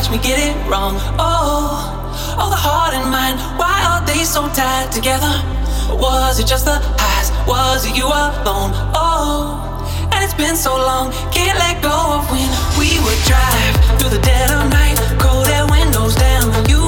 watch me get it wrong. Oh, oh, the heart and mind, why are they so tied together? Was it just the highs? Was it you alone? Oh, and it's been so long, can't let go of when we would drive through the dead of night, cold air windows down, you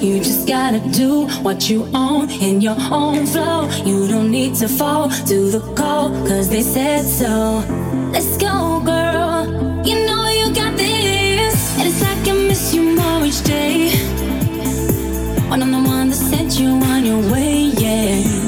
You just gotta do what you own in your own flow. You don't need to fall to the call, cause they said so. Let's go, girl. You know you got this. And it's like I miss you more each day. When I'm the one that sent you on your way, yeah.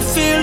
Even feel